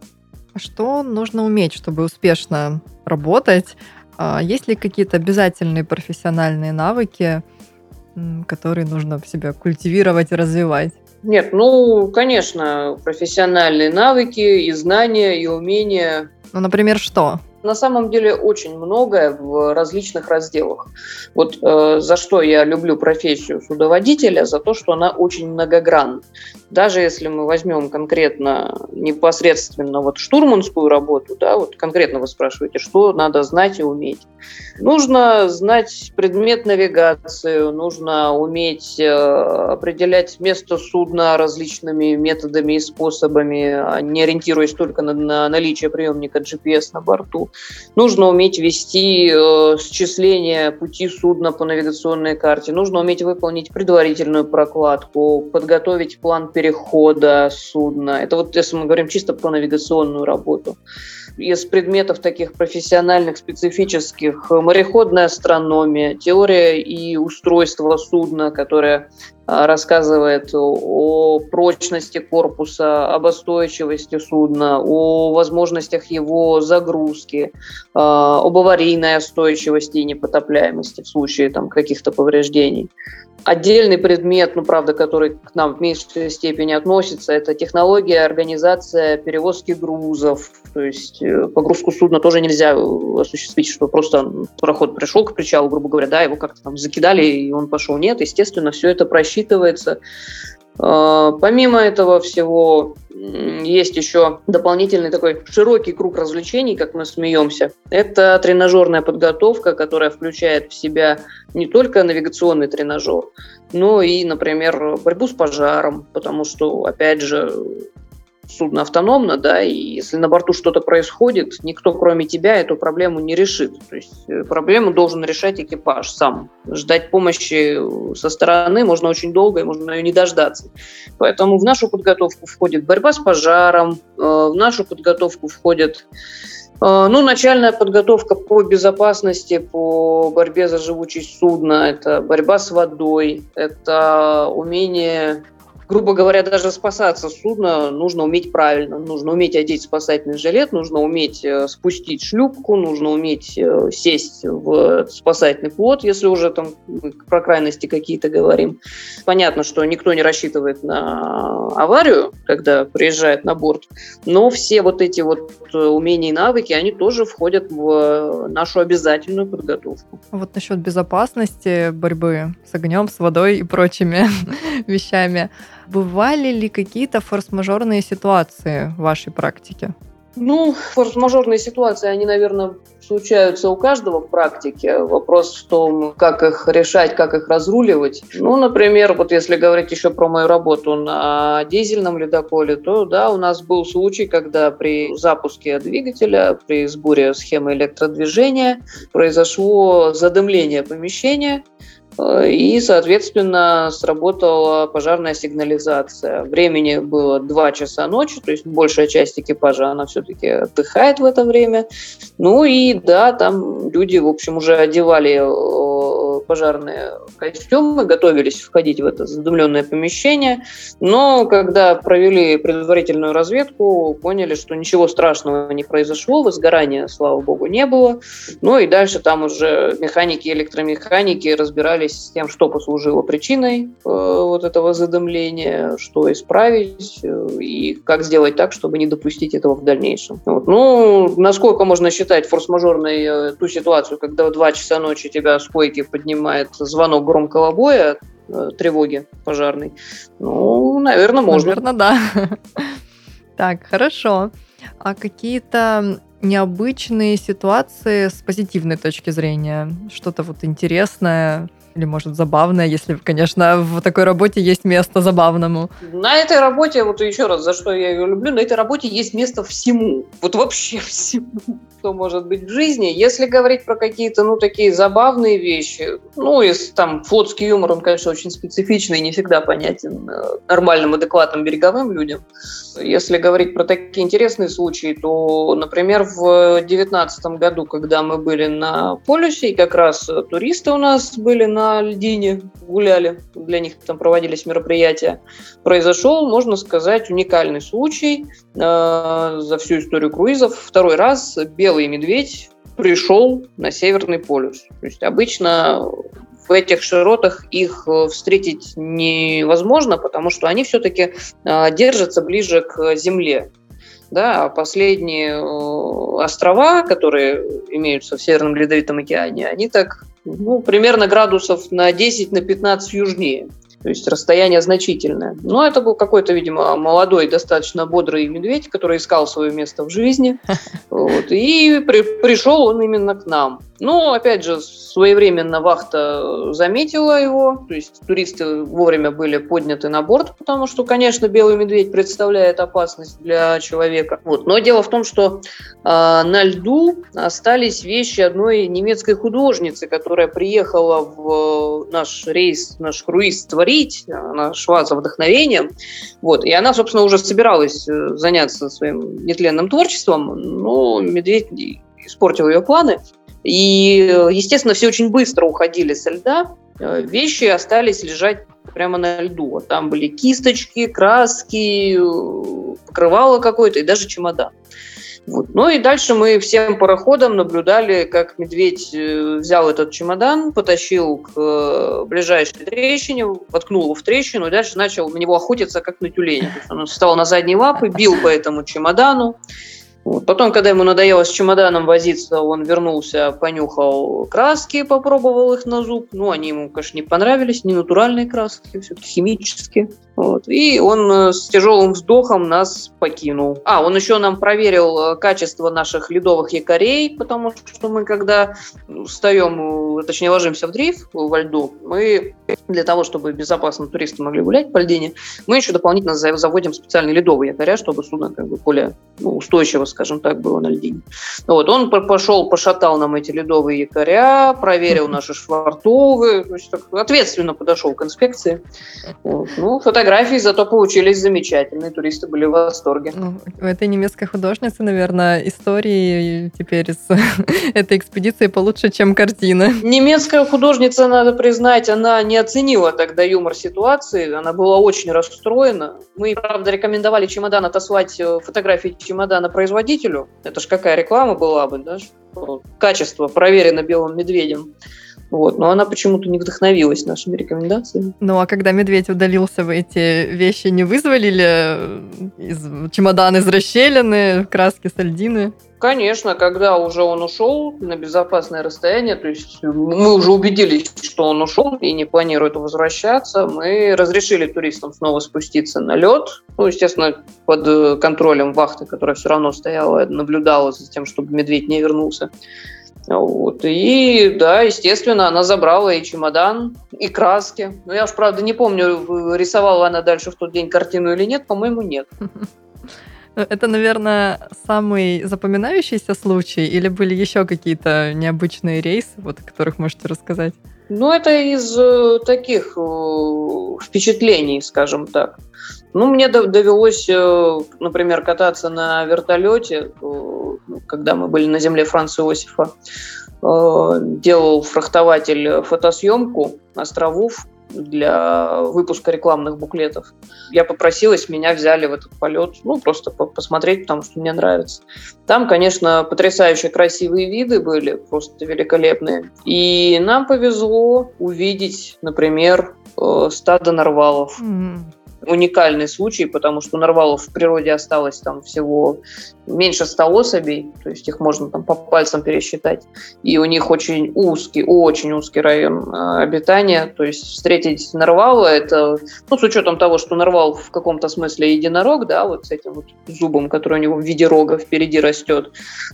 А что нужно уметь, чтобы успешно работать? А есть ли какие-то обязательные профессиональные навыки, которые нужно в себе культивировать и развивать? Нет, ну, конечно, профессиональные навыки и знания, и умения. Ну, например, что? На самом деле очень многое в различных разделах. Вот э, за что я люблю профессию судоводителя, за то, что она очень многогранна. Даже если мы возьмем конкретно непосредственно вот штурманскую работу, да, вот конкретно вы спрашиваете, что надо знать и уметь. Нужно знать предмет навигации, нужно уметь э, определять место судна различными методами и способами, а не ориентируясь только на, на наличие приемника GPS на борту. Нужно уметь вести э, счисление пути судна по навигационной карте. Нужно уметь выполнить предварительную прокладку, подготовить план перехода судна. Это вот если мы говорим чисто про навигационную работу из предметов таких профессиональных, специфических, мореходная астрономия, теория и устройство судна, которое а, рассказывает о прочности корпуса, об устойчивости судна, о возможностях его загрузки, а, об аварийной устойчивости и непотопляемости в случае там, каких-то повреждений. Отдельный предмет, ну, правда, который к нам в меньшей степени относится, это технология, организация перевозки грузов. То есть э, погрузку судна тоже нельзя э, осуществить, что просто пароход пришел к причалу, грубо говоря, да, его как-то там закидали, и он пошел. Нет, естественно, все это просчитывается. А, помимо этого всего, есть еще дополнительный такой широкий круг развлечений, как мы смеемся. Это тренажерная подготовка, которая включает в себя не только навигационный тренажер, но и, например, борьбу с пожаром, потому что, опять же, судно автономно, да, и если на борту что-то происходит, никто, кроме тебя, эту проблему не решит. То есть э, проблему должен решать экипаж сам. Ждать помощи со стороны можно очень долго, и можно ее не дождаться. Поэтому в нашу подготовку входит борьба с пожаром, э, в нашу подготовку входит э, ну, начальная подготовка по безопасности, по борьбе за живучесть судна, это борьба с водой, это умение грубо говоря, даже спасаться судно нужно уметь правильно. Нужно уметь одеть спасательный жилет, нужно уметь э, спустить шлюпку, нужно уметь э, сесть в спасательный плот, если уже там про крайности какие-то говорим. Понятно, что никто не рассчитывает на аварию, когда приезжает на борт, но все вот эти вот э, умения и навыки, они тоже входят в нашу обязательную подготовку. Вот насчет безопасности, борьбы с огнем, с водой и прочими вещами. Бывали ли какие-то форс-мажорные ситуации в вашей практике? Ну, форс-мажорные ситуации, они, наверное, случаются у каждого в практике. Вопрос в том, как их решать, как их разруливать. Ну, например, вот если говорить еще про мою работу на дизельном ледоколе, то да, у нас был случай, когда при запуске двигателя, при сборе схемы электродвижения произошло задымление помещения, и, соответственно, сработала пожарная сигнализация. Времени было 2 часа ночи, то есть большая часть экипажа, она все-таки отдыхает в это время. Ну и да, там люди, в общем, уже одевали э, пожарные костюмы, готовились входить в это задумленное помещение. Но когда провели предварительную разведку, поняли, что ничего страшного не произошло, возгорания, слава богу, не было. Ну и дальше там уже механики электромеханики разбирались с тем, что послужило причиной э, вот этого задымления, что исправить э, и как сделать так, чтобы не допустить этого в дальнейшем. Вот. Ну, насколько можно считать форс-мажорной э, ту ситуацию, когда в 2 часа ночи тебя с койки поднимает звонок громкого боя, э, тревоги пожарной? Ну, наверное, можно. Наверное, да. Так, хорошо. А какие-то необычные ситуации с позитивной точки зрения? Что-то вот интересное, или, может, забавное, если, конечно, в такой работе есть место забавному. На этой работе, вот еще раз, за что я ее люблю, на этой работе есть место всему. Вот вообще всему, что может быть в жизни. Если говорить про какие-то, ну, такие забавные вещи, ну, если там флотский юмор, он, конечно, очень специфичный и не всегда понятен э, нормальным, адекватным береговым людям. Если говорить про такие интересные случаи, то, например, в 2019 году, когда мы были на полюсе, и как раз туристы у нас были на на льдине гуляли, для них там проводились мероприятия, произошел, можно сказать, уникальный случай э, за всю историю круизов. Второй раз белый медведь пришел на Северный полюс. То есть обычно в этих широтах их э, встретить невозможно, потому что они все-таки э, держатся ближе к Земле. Да, а последние острова, которые имеются в Северном Ледовитом океане, они так ну, примерно градусов на 10 на 15 южнее. То есть расстояние значительное. Но это был какой-то, видимо, молодой, достаточно бодрый медведь, который искал свое место в жизни. Вот, и при, пришел он именно к нам. Ну, опять же, своевременно вахта заметила его, то есть туристы вовремя были подняты на борт, потому что, конечно, белый медведь представляет опасность для человека. Вот. Но дело в том, что э, на льду остались вещи одной немецкой художницы, которая приехала в наш рейс, наш круиз творить, она шла за вдохновением. Вот. И она, собственно, уже собиралась э, заняться своим нетленным творчеством, но медведь испортил ее планы. И, естественно, все очень быстро уходили со льда. Э, вещи остались лежать прямо на льду. Там были кисточки, краски, э, покрывало какое-то и даже чемодан. Вот. Ну и дальше мы всем пароходом наблюдали, как медведь э, взял этот чемодан, потащил к ближайшей трещине, воткнул его в трещину и дальше начал на него охотиться, как на тюленя. он встал на задние лапы, бил по этому чемодану, вот. Потом, когда ему надоело с чемоданом возиться, он вернулся, понюхал краски, попробовал их на зуб. Ну, они ему, конечно, не понравились, не натуральные краски, все-таки химические. Вот. И он э, с тяжелым вздохом нас покинул. А, он еще нам проверил э, качество наших ледовых якорей, потому что мы, когда встаем, э, точнее, ложимся в дрейф во льду, мы для того, чтобы безопасно туристы могли гулять по льдине, мы еще дополнительно заводим специальные ледовые якоря, чтобы судно как бы более ну, устойчиво, скажем так, было на льдине. Вот. Он пошел, пошатал нам эти ледовые якоря, проверил наши швартовы, то есть, ответственно подошел к инспекции. Вот. Ну, фото фотографии зато получились замечательные, туристы были в восторге. Ну, у этой немецкой художницы, наверное, истории теперь с этой экспедиции получше, чем картина. Немецкая художница, надо признать, она не оценила тогда юмор ситуации, она была очень расстроена. Мы, правда, рекомендовали чемодан отослать э, фотографии чемодана производителю. Это ж какая реклама была бы, да? Качество проверено белым медведем. Вот, но она почему-то не вдохновилась нашими рекомендациями. Ну а когда медведь удалился, вы эти вещи не вызвали ли э, из чемодан из расщелины, краски сальдины? Конечно, когда уже он ушел на безопасное расстояние, то есть мы уже убедились, что он ушел и не планирует возвращаться, мы разрешили туристам снова спуститься на лед. Ну, естественно, под контролем вахты, которая все равно стояла, наблюдала за тем, чтобы медведь не вернулся. Вот. И да, естественно, она забрала и чемодан, и краски. Но я уж, правда, не помню, рисовала она дальше в тот день картину или нет. По-моему, нет. Это, наверное, самый запоминающийся случай или были еще какие-то необычные рейсы, вот, о которых можете рассказать? Ну, это из э, таких э, впечатлений, скажем так. Ну, мне довелось, э, например, кататься на вертолете, когда мы были на земле Франца Иосифа. Делал фрахтователь фотосъемку островов для выпуска рекламных буклетов. Я попросилась, меня взяли в этот полет, ну, просто посмотреть, потому что мне нравится. Там, конечно, потрясающе красивые виды были, просто великолепные. И нам повезло увидеть, например, э, стадо нарвалов. Mm-hmm уникальный случай, потому что нарвалов в природе осталось там всего меньше 100 особей, то есть их можно там по пальцам пересчитать, и у них очень узкий, очень узкий район э, обитания, то есть встретить нарвала, это, ну, с учетом того, что нарвал в каком-то смысле единорог, да, вот с этим вот зубом, который у него в виде рога впереди растет,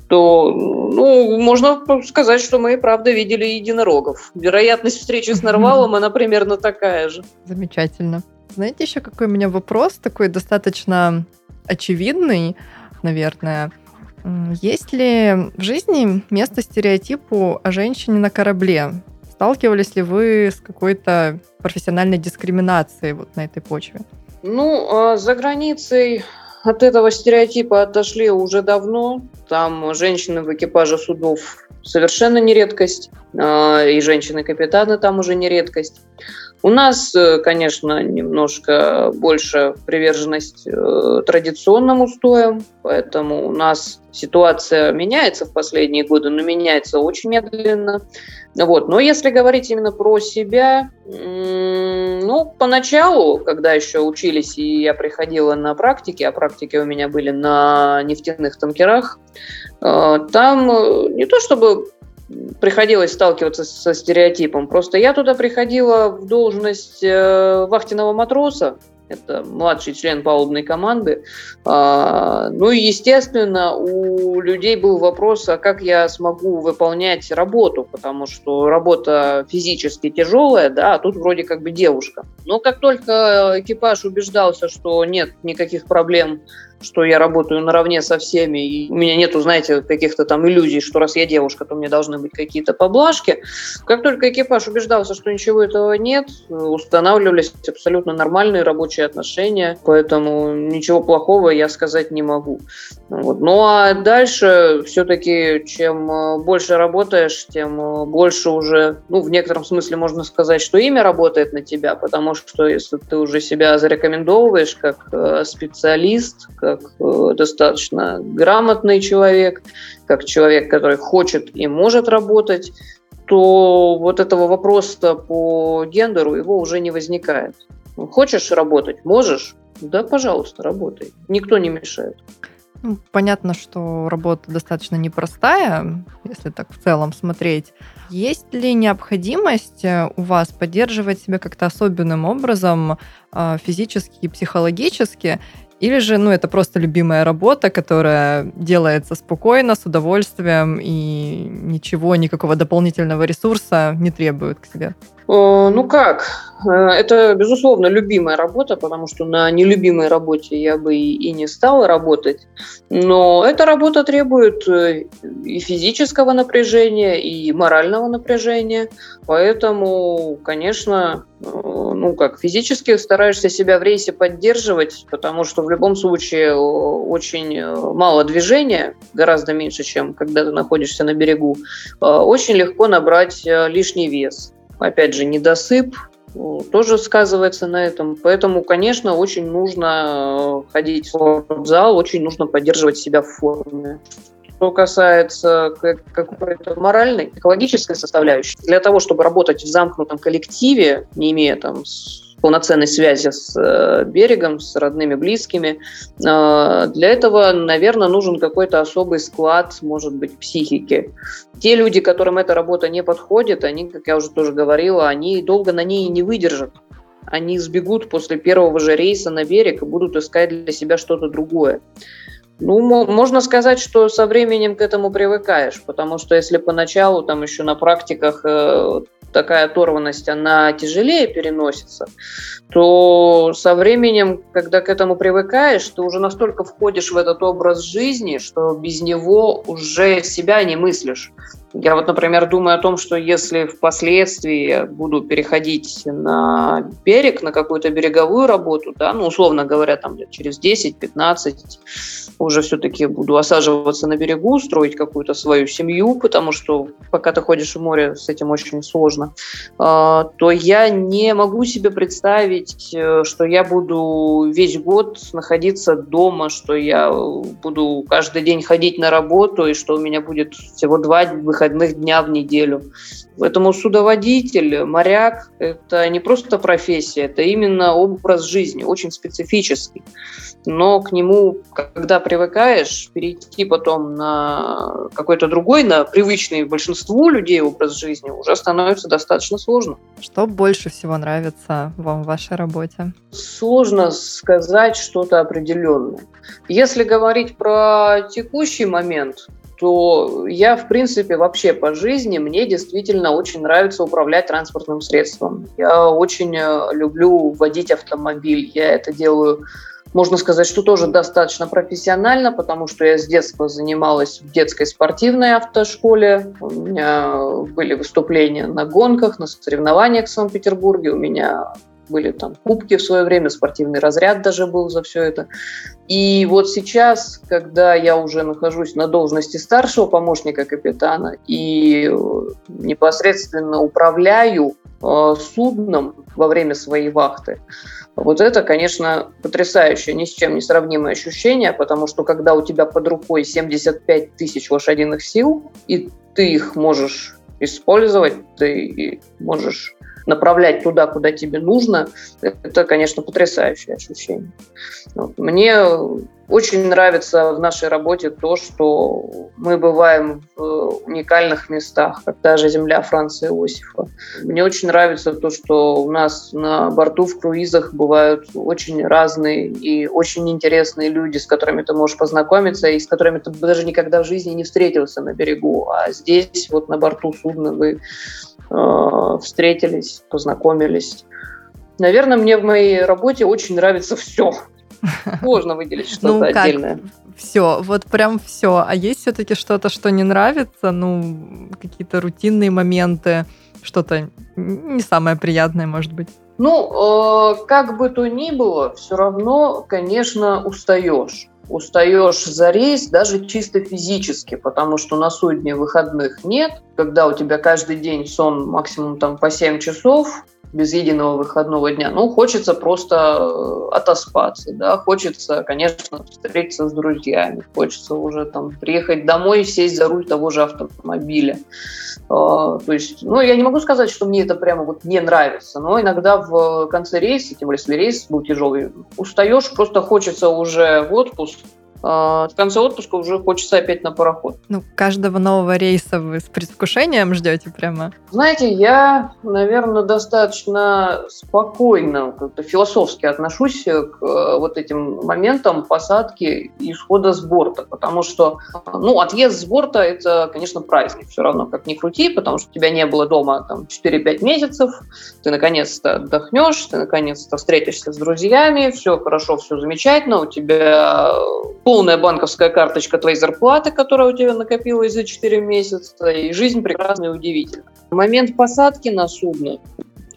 то, ну, можно сказать, что мы, правда, видели единорогов. Вероятность встречи с нарвалом, она примерно такая же. Замечательно. Знаете, еще какой у меня вопрос, такой достаточно очевидный, наверное. Есть ли в жизни место стереотипу о женщине на корабле? Сталкивались ли вы с какой-то профессиональной дискриминацией вот на этой почве? Ну, а за границей от этого стереотипа отошли уже давно. Там женщины в экипаже судов совершенно не редкость, а, и женщины-капитаны там уже не редкость. У нас, э, конечно, немножко больше приверженность э, традиционным устоям, поэтому у нас ситуация меняется в последние годы, но меняется очень медленно. Вот. Но если говорить именно про себя, ну, поначалу, когда еще учились, и я приходила на практики, а практики у меня были на нефтяных танкерах, э, там не то чтобы приходилось сталкиваться со стереотипом. Просто я туда приходила в должность э, вахтенного матроса, это младший член палубной команды. А, ну и, естественно, у людей был вопрос, а как я смогу выполнять работу, потому что работа физически тяжелая, да, а тут вроде как бы девушка. Но как только экипаж убеждался, что нет никаких проблем что я работаю наравне со всеми, и у меня нету, знаете, каких-то там иллюзий, что раз я девушка, то мне должны быть какие-то поблажки. Как только экипаж убеждался, что ничего этого нет, устанавливались абсолютно нормальные рабочие отношения, поэтому ничего плохого я сказать не могу. Вот. Ну а дальше все-таки, чем э, больше работаешь, тем э, больше уже, ну, в некотором смысле можно сказать, что имя работает на тебя, потому что если ты уже себя зарекомендовываешь как э, специалист, как э, достаточно грамотный человек, как человек, который хочет и может работать, то вот этого вопроса по гендеру его уже не возникает. Хочешь работать? Можешь? Да, пожалуйста, работай. Никто не мешает. Ну, понятно, что работа достаточно непростая, если так в целом смотреть. Есть ли необходимость э, у вас поддерживать себя как-то особенным образом э, физически и психологически? Или же, ну, это просто любимая работа, которая делается спокойно, с удовольствием и ничего, никакого дополнительного ресурса не требует к себе? Ну как, э, это, безусловно, любимая работа, потому что на нелюбимой работе я бы и не стала работать. Но эта работа требует э, и физического напряжения, и морального напряжения. Поэтому, конечно, э, ну как, физически стараешься себя в рейсе поддерживать, потому что в любом случае очень мало движения, гораздо меньше, чем когда ты находишься на берегу. Очень легко набрать лишний вес. Опять же, недосып тоже сказывается на этом. Поэтому, конечно, очень нужно э, ходить в спортзал, очень нужно поддерживать себя в форме. Что касается какой-то моральной, экологической составляющей, для того, чтобы работать в замкнутом коллективе, не имея там полноценной связи с э, берегом, с родными, близкими. Э, для этого, наверное, нужен какой-то особый склад, может быть, психики. Те люди, которым эта работа не подходит, они, как я уже тоже говорила, они долго на ней не выдержат. Они сбегут после первого же рейса на берег и будут искать для себя что-то другое. Ну, можно сказать, что со временем к этому привыкаешь, потому что если поначалу там еще на практиках э, такая оторванность, она тяжелее переносится, то со временем, когда к этому привыкаешь, ты уже настолько входишь в этот образ жизни, что без него уже себя не мыслишь. Я вот, например, думаю о том, что если впоследствии буду переходить на берег, на какую-то береговую работу, да, ну, условно говоря, там через 10-15, уже все-таки буду осаживаться на берегу, строить какую-то свою семью, потому что пока ты ходишь в море, с этим очень сложно, а, то я не могу себе представить, э, что я буду весь год находиться дома, что я буду каждый день ходить на работу, и что у меня будет всего два выхода выходных дня в неделю. Поэтому судоводитель, моряк – это не просто профессия, это именно образ жизни, очень специфический. Но к нему, когда привыкаешь, перейти потом на какой-то другой, на привычный большинству людей образ жизни уже становится достаточно сложно. Что больше всего нравится вам в вашей работе? Сложно сказать что-то определенное. Если говорить про текущий момент, то я, в принципе, вообще по жизни, мне действительно очень нравится управлять транспортным средством. Я очень э, люблю водить автомобиль. Я это делаю, можно сказать, что тоже достаточно профессионально, потому что я с детства занималась в детской спортивной автошколе. У меня были выступления на гонках, на соревнованиях в Санкт-Петербурге. У меня были там кубки в свое время, спортивный разряд даже был за все это. И вот сейчас, когда я уже нахожусь на должности старшего помощника капитана и непосредственно управляю э, судном во время своей вахты, вот это, конечно, потрясающее, ни с чем не сравнимое ощущение, потому что когда у тебя под рукой 75 тысяч лошадиных сил, и ты их можешь использовать, ты можешь направлять туда, куда тебе нужно, это, конечно, потрясающее ощущение. Вот. Мне очень нравится в нашей работе то, что мы бываем в уникальных местах, как та же земля Франции Иосифа. Мне очень нравится то, что у нас на борту в круизах бывают очень разные и очень интересные люди, с которыми ты можешь познакомиться и с которыми ты даже никогда в жизни не встретился на берегу. А здесь, вот на борту судна, вы э, встретились, познакомились. Наверное, мне в моей работе очень нравится все. Сложно выделить что-то ну, отдельное. Все, вот прям все. А есть все-таки что-то, что не нравится? Ну, какие-то рутинные моменты, что-то не самое приятное, может быть. Ну, э, как бы то ни было, все равно, конечно, устаешь. Устаешь за рейс даже чисто физически, потому что на судне выходных нет. Когда у тебя каждый день сон максимум там по 7 часов, без единого выходного дня. Ну, хочется просто э, отоспаться, да, хочется, конечно, встретиться с друзьями, хочется уже там приехать домой и сесть за руль того же автомобиля. А, то есть, ну, я не могу сказать, что мне это прямо вот не нравится, но иногда в конце рейса, тем более, если рейс был тяжелый, устаешь, просто хочется уже в отпуск, в конце отпуска уже хочется опять на пароход. Ну, каждого нового рейса вы с предвкушением ждете прямо? Знаете, я, наверное, достаточно спокойно, как-то философски отношусь к э, вот этим моментам посадки и исхода с борта, потому что, ну, отъезд с борта – это, конечно, праздник, все равно, как ни крути, потому что тебя не было дома там 4-5 месяцев, ты наконец-то отдохнешь, ты наконец-то встретишься с друзьями, все хорошо, все замечательно, у тебя полная банковская карточка твоей зарплаты, которая у тебя накопилась за 4 месяца, и жизнь прекрасна и удивительна. Момент посадки на судно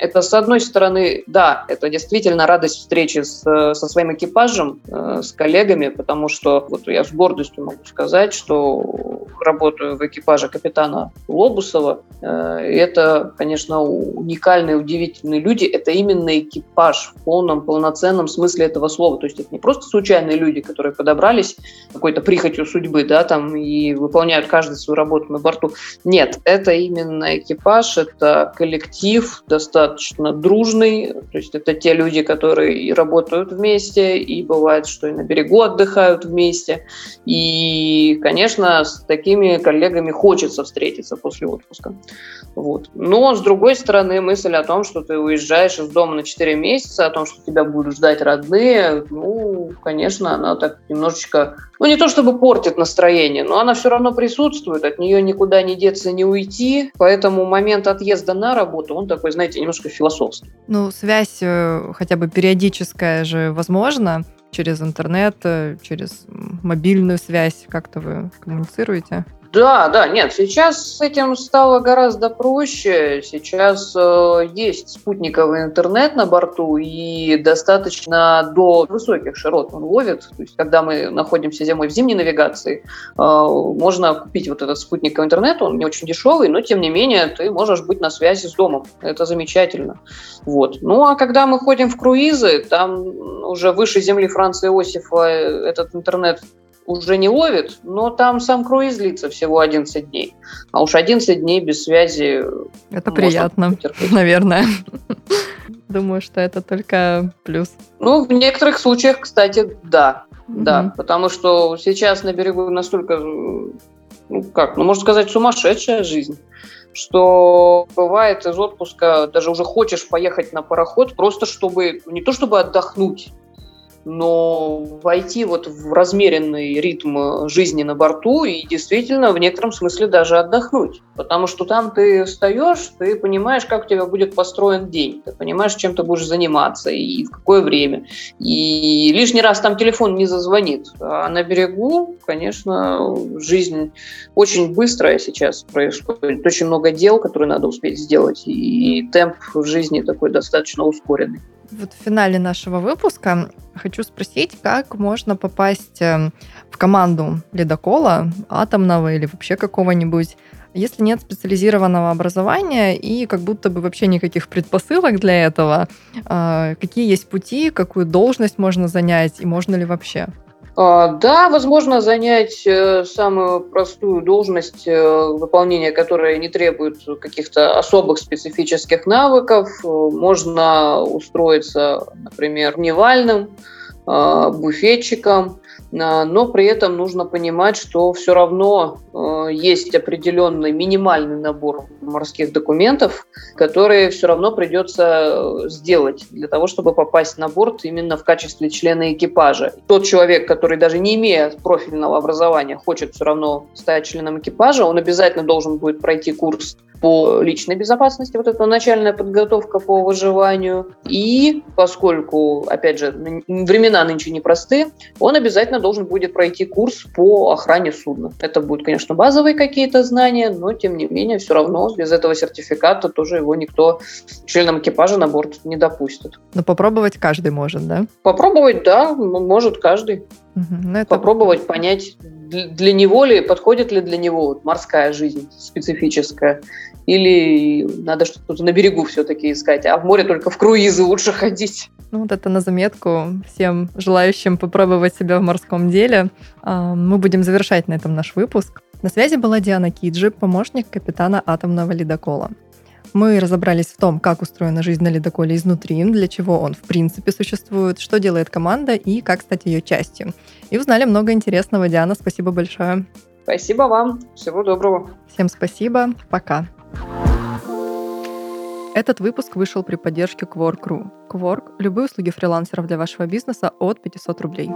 Это, с одной стороны, да, это действительно радость встречи с, со своим экипажем, э, с коллегами, потому что вот я с гордостью могу сказать, что работаю в экипаже капитана Лобусова. Э, это, конечно, уникальные, удивительные люди. Это именно экипаж в полном, полноценном смысле этого слова. То есть это не просто случайные люди, которые подобрались какой-то прихотью судьбы, да, там и выполняют каждый свою работу на борту. Нет, это именно экипаж, это коллектив достаточно дружный. То есть это те люди, которые и работают вместе, и бывает, что и на берегу отдыхают вместе. И, конечно, с такими коллегами хочется встретиться после отпуска. Вот. Но, с другой стороны, мысль о том, что ты уезжаешь из дома на 4 месяца, о том, что тебя будут ждать родные, ну, конечно, она так немножечко, ну, не то чтобы портит настроение, но она все равно присутствует, от нее никуда не деться, не уйти, поэтому момент отъезда на работу, он такой, знаете, немножко философский. Ну, связь э, хотя бы периодическая же возможна через интернет, э, через мобильную связь, как-то вы коммуницируете? Да, да, нет, сейчас с этим стало гораздо проще. Сейчас э, есть спутниковый интернет на борту, и достаточно до высоких широт он ловит. То есть, когда мы находимся зимой в зимней навигации, э, можно купить вот этот спутниковый интернет, он не очень дешевый, но тем не менее ты можешь быть на связи с домом. Это замечательно. Вот. Ну, а когда мы ходим в круизы, там уже выше земли Франции Иосифа этот интернет уже не ловит, но там сам круиз длится всего 11 дней. А уж 11 дней без связи... Это приятно, потерпеть. наверное. Думаю, что это только плюс. Ну, в некоторых случаях, кстати, да. Mm-hmm. Да, потому что сейчас на берегу настолько, ну как, ну можно сказать, сумасшедшая жизнь что бывает из отпуска даже уже хочешь поехать на пароход просто чтобы не то чтобы отдохнуть, но войти вот в размеренный ритм жизни на борту и действительно в некотором смысле даже отдохнуть. Потому что там ты встаешь, ты понимаешь, как у тебя будет построен день, ты понимаешь, чем ты будешь заниматься и в какое время. И лишний раз там телефон не зазвонит. А на берегу, конечно, жизнь очень быстрая сейчас происходит. Очень много дел, которые надо успеть сделать. И темп жизни такой достаточно ускоренный. Вот в финале нашего выпуска хочу спросить, как можно попасть эм, в команду ледокола, атомного или вообще какого-нибудь, если нет специализированного образования и как будто бы вообще никаких предпосылок для этого, а, какие есть пути, какую должность можно занять и можно ли вообще? А, да, возможно занять э, самую простую должность, э, выполнения которой не требует каких-то особых специфических навыков. Можно устроиться, например, невальным, а, буфетчиком, а, но при этом нужно понимать, что все равно а, есть определенный минимальный набор морских документов, которые все равно придется сделать для того, чтобы попасть на борт именно в качестве члена экипажа. Тот человек, который даже не имея профильного образования, хочет все равно стать членом экипажа, он обязательно должен будет пройти курс по личной безопасности, вот эта начальная подготовка по выживанию. И поскольку, опять же, времена нынче непросты, он обязательно должен будет пройти курс по охране судна. Это будут, конечно, базовые какие-то знания, но, тем не менее, все равно без этого сертификата тоже его никто членом экипажа на борт не допустит. Но попробовать каждый может, да? Попробовать, да, может каждый. Угу, это... Попробовать понять, для него ли, подходит ли для него морская жизнь специфическая, или надо что-то на берегу все-таки искать, а в море только в круизы лучше ходить. Ну, вот это на заметку всем желающим попробовать себя в морском деле. А, мы будем завершать на этом наш выпуск. На связи была Диана Киджи, помощник капитана атомного ледокола. Мы разобрались в том, как устроена жизнь на ледоколе изнутри, для чего он в принципе существует, что делает команда и как стать ее частью. И узнали много интересного. Диана, спасибо большое. Спасибо вам. Всего доброго. Всем спасибо. Пока. Этот выпуск вышел при поддержке Quark.ru. Quark – любые услуги фрилансеров для вашего бизнеса от 500 рублей.